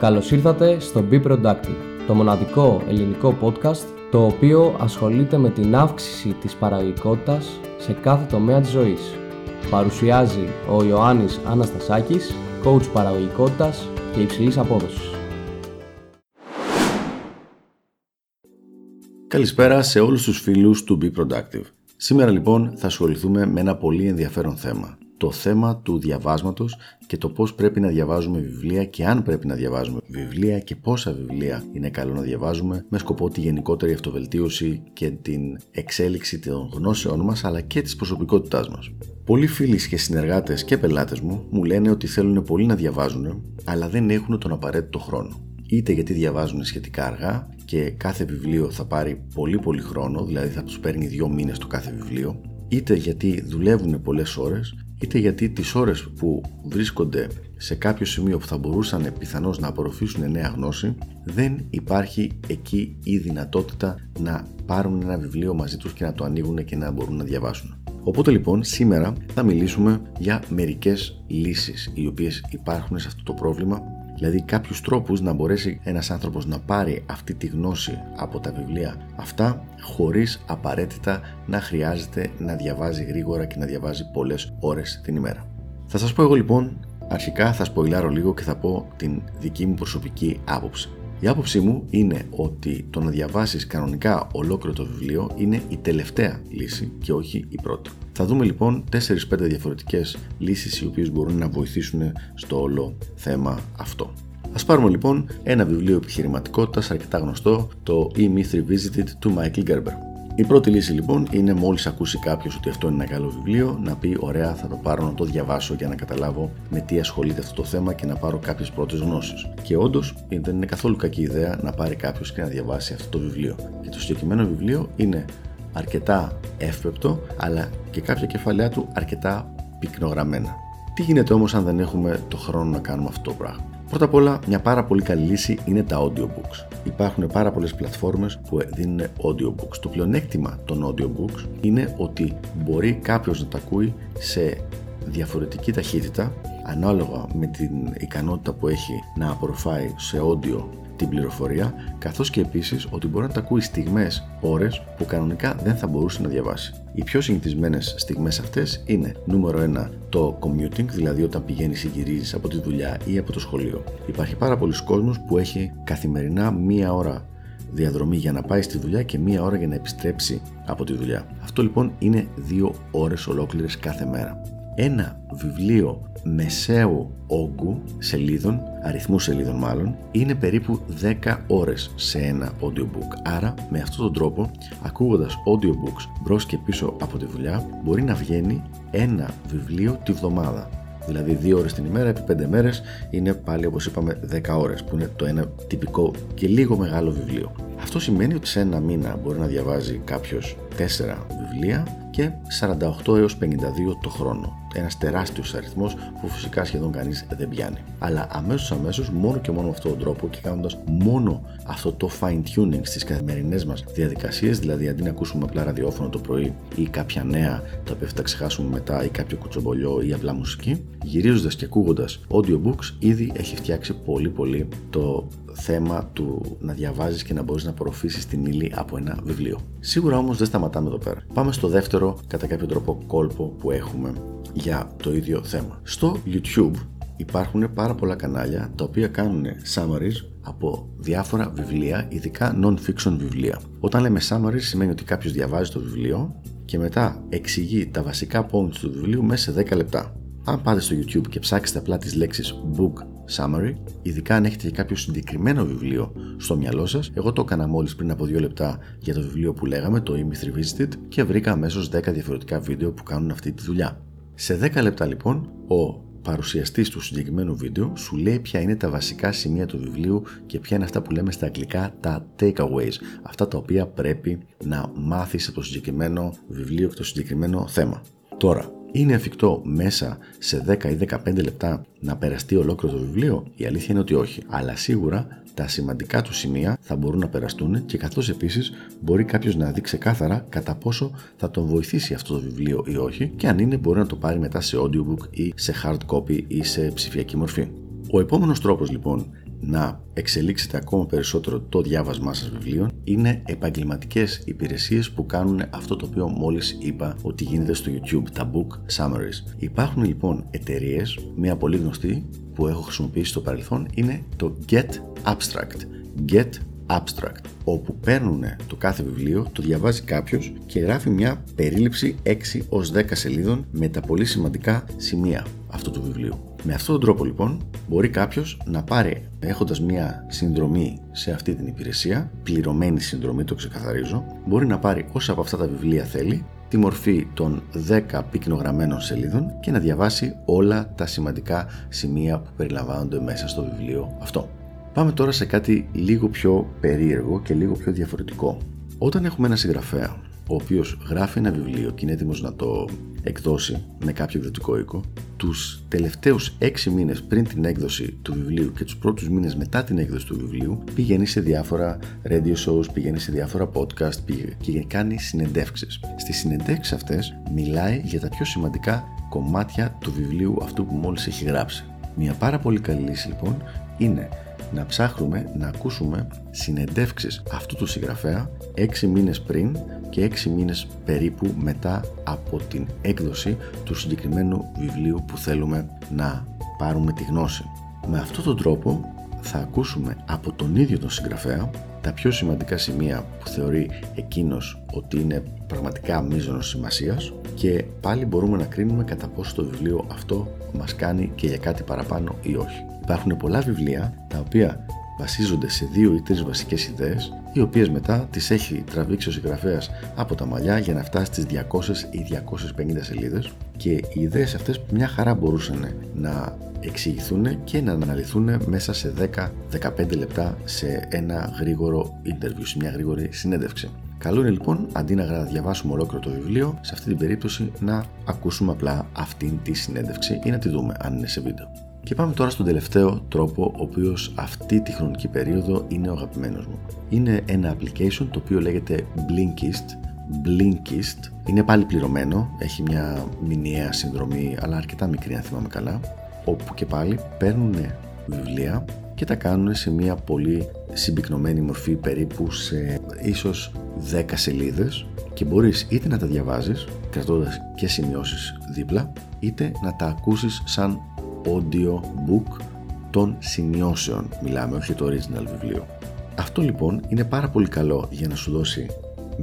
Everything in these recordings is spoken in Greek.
Καλώς ήρθατε στο Be Productive, το μοναδικό ελληνικό podcast το οποίο ασχολείται με την αύξηση της παραγωγικότητας σε κάθε τομέα της ζωής. Παρουσιάζει ο Ιωάννης Αναστασάκης, coach παραγωγικότητας και υψηλής απόδοσης. Καλησπέρα σε όλους τους φίλους του Be Productive. Σήμερα λοιπόν θα ασχοληθούμε με ένα πολύ ενδιαφέρον θέμα το θέμα του διαβάσματος και το πώς πρέπει να διαβάζουμε βιβλία και αν πρέπει να διαβάζουμε βιβλία και πόσα βιβλία είναι καλό να διαβάζουμε με σκοπό τη γενικότερη αυτοβελτίωση και την εξέλιξη των γνώσεών μας αλλά και της προσωπικότητάς μας. Πολλοί φίλοι και συνεργάτες και πελάτες μου μου λένε ότι θέλουν πολύ να διαβάζουν αλλά δεν έχουν τον απαραίτητο χρόνο. Είτε γιατί διαβάζουν σχετικά αργά και κάθε βιβλίο θα πάρει πολύ πολύ χρόνο, δηλαδή θα τους παίρνει δύο μήνες το κάθε βιβλίο, είτε γιατί δουλεύουν πολλές ώρες είτε γιατί τις ώρες που βρίσκονται σε κάποιο σημείο που θα μπορούσαν πιθανώς να απορροφήσουν νέα γνώση δεν υπάρχει εκεί η δυνατότητα να πάρουν ένα βιβλίο μαζί τους και να το ανοίγουν και να μπορούν να διαβάσουν. Οπότε λοιπόν σήμερα θα μιλήσουμε για μερικές λύσεις οι οποίες υπάρχουν σε αυτό το πρόβλημα δηλαδή κάποιους τρόπους να μπορέσει ένας άνθρωπος να πάρει αυτή τη γνώση από τα βιβλία αυτά χωρίς απαραίτητα να χρειάζεται να διαβάζει γρήγορα και να διαβάζει πολλές ώρες την ημέρα. Θα σας πω εγώ λοιπόν, αρχικά θα σποιλάρω λίγο και θα πω την δική μου προσωπική άποψη. Η άποψή μου είναι ότι το να διαβάσεις κανονικά ολόκληρο το βιβλίο είναι η τελευταία λύση και όχι η πρώτη. Θα δούμε λοιπόν 4-5 διαφορετικές λύσεις οι οποίες μπορούν να βοηθήσουν στο όλο θέμα αυτό. Ας πάρουμε λοιπόν ένα βιβλίο επιχειρηματικότητας αρκετά γνωστό, το E-Myth Revisited του Michael Gerber. Η πρώτη λύση λοιπόν είναι μόλις ακούσει κάποιος ότι αυτό είναι ένα καλό βιβλίο να πει ωραία θα το πάρω να το διαβάσω για να καταλάβω με τι ασχολείται αυτό το θέμα και να πάρω κάποιες πρώτες γνώσεις. Και όντως δεν είναι καθόλου κακή ιδέα να πάρει κάποιος και να διαβάσει αυτό το βιβλίο. Και το συγκεκριμένο βιβλίο είναι αρκετά εύπεπτο αλλά και κάποια κεφαλαία του αρκετά πυκνογραμμένα. Τι γίνεται όμως αν δεν έχουμε το χρόνο να κάνουμε αυτό το πράγμα; Πρώτα απ' όλα, μια πάρα πολύ καλή λύση είναι τα audiobooks. Υπάρχουν πάρα πολλές πλατφόρμες που δίνουν audiobooks. Το πλεονέκτημα των audiobooks είναι ότι μπορεί κάποιος να τα ακούει σε διαφορετική ταχύτητα ανάλογα με την ικανότητα που έχει να απορροφάει σε audio την πληροφορία, καθώς και επίσης ότι μπορεί να τα ακούει στιγμές, ώρες που κανονικά δεν θα μπορούσε να διαβάσει. Οι πιο συνηθισμένες στιγμές αυτές είναι νούμερο 1 το commuting, δηλαδή όταν πηγαίνεις ή γυρίζεις από τη δουλειά ή από το σχολείο. Υπάρχει πάρα πολλοί κόσμος που έχει καθημερινά μία ώρα διαδρομή για να πάει στη δουλειά και μία ώρα για να επιστρέψει από τη δουλειά. Αυτό λοιπόν είναι δύο ώρες ολόκληρες κάθε μέρα. Ένα βιβλίο μεσαίου όγκου σελίδων, αριθμούς σελίδων μάλλον, είναι περίπου 10 ώρες σε ένα audiobook. Άρα με αυτόν τον τρόπο, ακούγοντας audiobooks μπρος και πίσω από τη δουλειά, μπορεί να βγαίνει ένα βιβλίο τη βδομάδα. Δηλαδή 2 ώρες την ημέρα επί 5 μέρες είναι πάλι όπως είπαμε 10 ώρες που είναι το ένα τυπικό και λίγο μεγάλο βιβλίο. Αυτό σημαίνει ότι σε ένα μήνα μπορεί να διαβάζει κάποιος 4 βιβλία και 48 έως 52 το χρόνο. Ένας τεράστιος αριθμός που φυσικά σχεδόν κανείς δεν πιάνει. Αλλά αμέσως αμέσως μόνο και μόνο με αυτόν τον τρόπο και κάνοντας μόνο αυτό το fine tuning στις καθημερινές μας διαδικασίες, δηλαδή αντί να ακούσουμε απλά ραδιόφωνο το πρωί ή κάποια νέα τα οποία θα τα ξεχάσουμε μετά ή κάποιο κουτσομπολιό ή απλά μουσική, γυρίζοντας και ακούγοντας audiobooks ήδη έχει φτιάξει πολύ πολύ το θέμα του να διαβάζεις και να μπορείς να απορροφήσεις την ύλη από ένα βιβλίο. Σίγουρα όμως δεν σταματάμε εδώ πέρα. Πάμε στο δεύτερο κατά κάποιο τρόπο κόλπο που έχουμε για το ίδιο θέμα. Στο YouTube υπάρχουν πάρα πολλά κανάλια τα οποία κάνουν summaries από διάφορα βιβλία, ειδικά non-fiction βιβλία. Όταν λέμε summaries σημαίνει ότι κάποιος διαβάζει το βιβλίο και μετά εξηγεί τα βασικά points του βιβλίου μέσα σε 10 λεπτά. Αν πάτε στο YouTube και ψάξετε απλά τις λέξεις book summary, ειδικά αν έχετε κάποιο συγκεκριμένο βιβλίο στο μυαλό σας. Εγώ το έκανα μόλις πριν από δύο λεπτά για το βιβλίο που λέγαμε, το Amy Revisited, και βρήκα αμέσως 10 διαφορετικά βίντεο που κάνουν αυτή τη δουλειά. Σε 10 λεπτά λοιπόν, ο παρουσιαστής του συγκεκριμένου βίντεο σου λέει ποια είναι τα βασικά σημεία του βιβλίου και ποια είναι αυτά που λέμε στα αγγλικά τα takeaways, αυτά τα οποία πρέπει να μάθεις από το συγκεκριμένο βιβλίο και το συγκεκριμένο θέμα. Τώρα, είναι εφικτό μέσα σε 10 ή 15 λεπτά να περαστεί ολόκληρο το βιβλίο, η αλήθεια είναι ότι όχι. Αλλά σίγουρα τα σημαντικά του σημεία θα μπορούν να περαστούν και καθώς επίσης μπορεί κάποιος να δει ξεκάθαρα κατά πόσο θα τον βοηθήσει αυτό το βιβλίο ή όχι και αν είναι μπορεί να το πάρει μετά σε audiobook ή σε hard copy ή σε ψηφιακή μορφή. Ο επόμενος τρόπος λοιπόν να εξελίξετε ακόμα περισσότερο το διάβασμά σας βιβλίων είναι επαγγελματικές υπηρεσίες που κάνουν αυτό το οποίο μόλις είπα ότι γίνεται στο YouTube, τα book summaries. Υπάρχουν λοιπόν εταιρείες, μια πολύ γνωστή που έχω χρησιμοποιήσει στο παρελθόν είναι το Get Abstract. Get Abstract, όπου παίρνουν το κάθε βιβλίο, το διαβάζει κάποιος και γράφει μια περίληψη 6 ως 10 σελίδων με τα πολύ σημαντικά σημεία αυτού του βιβλίου. Με αυτόν τον τρόπο λοιπόν μπορεί κάποιος να πάρει έχοντας μια συνδρομή σε αυτή την υπηρεσία, πληρωμένη συνδρομή, το ξεκαθαρίζω, μπορεί να πάρει όσα από αυτά τα βιβλία θέλει, τη μορφή των 10 πυκνογραμμένων σελίδων και να διαβάσει όλα τα σημαντικά σημεία που περιλαμβάνονται μέσα στο βιβλίο αυτό. Πάμε τώρα σε κάτι λίγο πιο περίεργο και λίγο πιο διαφορετικό. Όταν έχουμε ένα συγγραφέα ο οποίος γράφει ένα βιβλίο και είναι έτοιμος να το εκδώσει με κάποιο εκδοτικό οίκο, τους τελευταίους 6 μήνες πριν την έκδοση του βιβλίου και τους πρώτους μήνες μετά την έκδοση του βιβλίου, πηγαίνει σε διάφορα radio shows, πηγαίνει σε διάφορα podcast και κάνει συνεντεύξεις. Στις συνεντεύξεις αυτές μιλάει για τα πιο σημαντικά κομμάτια του βιβλίου αυτού που μόλις έχει γράψει. Μια πάρα πολύ καλή λύση λοιπόν είναι να ψάχνουμε να ακούσουμε συνεντεύξεις αυτού του συγγραφέα 6 μήνες πριν και 6 μήνες περίπου μετά από την έκδοση του συγκεκριμένου βιβλίου που θέλουμε να πάρουμε τη γνώση. Με αυτόν τον τρόπο θα ακούσουμε από τον ίδιο τον συγγραφέα τα πιο σημαντικά σημεία που θεωρεί εκείνος ότι είναι πραγματικά μείζωνος σημασίας και πάλι μπορούμε να κρίνουμε κατά πόσο το βιβλίο αυτό μας κάνει και για κάτι παραπάνω ή όχι. Υπάρχουν πολλά βιβλία τα οποία βασίζονται σε δύο ή τρεις βασικές ιδέες οι οποίες μετά τις έχει τραβήξει ο συγγραφέας από τα μαλλιά για να φτάσει στις 200 ή 250 σελίδες και οι ιδέες αυτές μια χαρά μπορούσαν να εξηγηθούν και να αναλυθούν μέσα σε 10-15 λεπτά σε ένα γρήγορο interview, σε μια γρήγορη συνέντευξη. Καλό είναι λοιπόν αντί να διαβάσουμε ολόκληρο το βιβλίο, σε αυτή την περίπτωση να ακούσουμε απλά αυτήν τη συνέντευξη ή να τη δούμε αν είναι σε βίντεο. Και πάμε τώρα στον τελευταίο τρόπο, ο οποίος αυτή τη χρονική περίοδο είναι ο αγαπημένος μου. Είναι ένα application το οποίο λέγεται Blinkist. Blinkist είναι πάλι πληρωμένο, έχει μια μηνιαία συνδρομή, αλλά αρκετά μικρή αν θυμάμαι καλά, όπου και πάλι παίρνουν βιβλία και τα κάνουν σε μια πολύ συμπυκνωμένη μορφή περίπου σε ίσως 10 σελίδες. Και μπορείς είτε να τα διαβάζεις κρατώντας και σημειώσεις δίπλα είτε να τα ακούσεις σαν audio book των σημειώσεων. Μιλάμε όχι το original βιβλίο. Αυτό λοιπόν είναι πάρα πολύ καλό για να σου δώσει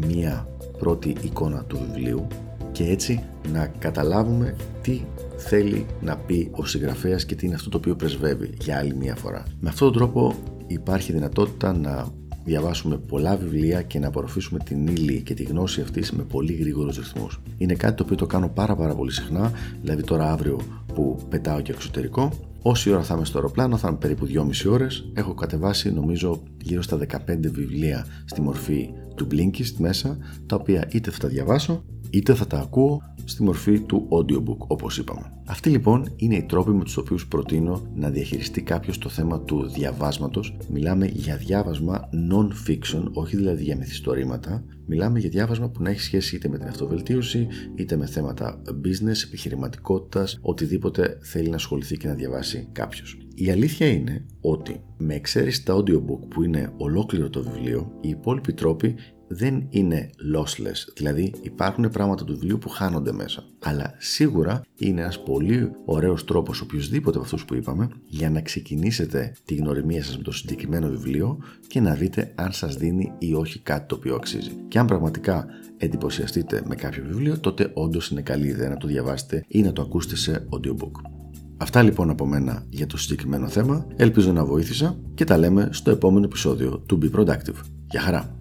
μία πρώτη εικόνα του βιβλίου και έτσι να καταλάβουμε τι θέλει να πει ο συγγραφέας και τι είναι αυτό το οποίο πρεσβεύει για άλλη μία φορά. Με αυτόν τον τρόπο υπάρχει δυνατότητα να διαβάσουμε πολλά βιβλία και να απορροφήσουμε την ύλη και τη γνώση αυτής με πολύ γρήγορους ρυθμούς. Είναι κάτι το οποίο το κάνω πάρα, πάρα πολύ συχνά, δηλαδή τώρα αύριο που πετάω και εξωτερικό. Όση ώρα θα είμαι στο αεροπλάνο, θα είμαι περίπου 2,5 ώρες. Έχω κατεβάσει νομίζω γύρω στα 15 βιβλία στη μορφή του Blinkist μέσα, τα οποία είτε θα τα διαβάσω, είτε θα τα ακούω στη μορφή του audiobook όπως είπαμε. Αυτοί λοιπόν είναι οι τρόποι με τους οποίους προτείνω να διαχειριστεί κάποιος το θέμα του διαβάσματος. Μιλάμε για διάβασμα non-fiction, όχι δηλαδή για μυθιστορήματα. Μιλάμε για διάβασμα που να έχει σχέση είτε με την αυτοβελτίωση, είτε με θέματα business, επιχειρηματικότητας, οτιδήποτε θέλει να ασχοληθεί και να διαβάσει κάποιος. Η αλήθεια είναι ότι με εξαίρεση τα audiobook που είναι ολόκληρο το βιβλίο, οι υπόλοιποι τρόποι δεν είναι lossless, δηλαδή υπάρχουν πράγματα του βιβλίου που χάνονται μέσα. Αλλά σίγουρα είναι ένας πολύ ωραίος τρόπος οποιοδήποτε από αυτούς που είπαμε για να ξεκινήσετε τη γνωριμία σας με το συγκεκριμένο βιβλίο και να δείτε αν σας δίνει ή όχι κάτι το οποίο αξίζει. Και αν πραγματικά εντυπωσιαστείτε με κάποιο βιβλίο, τότε όντως είναι καλή ιδέα να το διαβάσετε ή να το ακούσετε σε audiobook. Αυτά λοιπόν από μένα για το συγκεκριμένο θέμα. Ελπίζω να βοήθησα και τα λέμε στο επόμενο επεισόδιο του Be Productive. Γεια χαρά!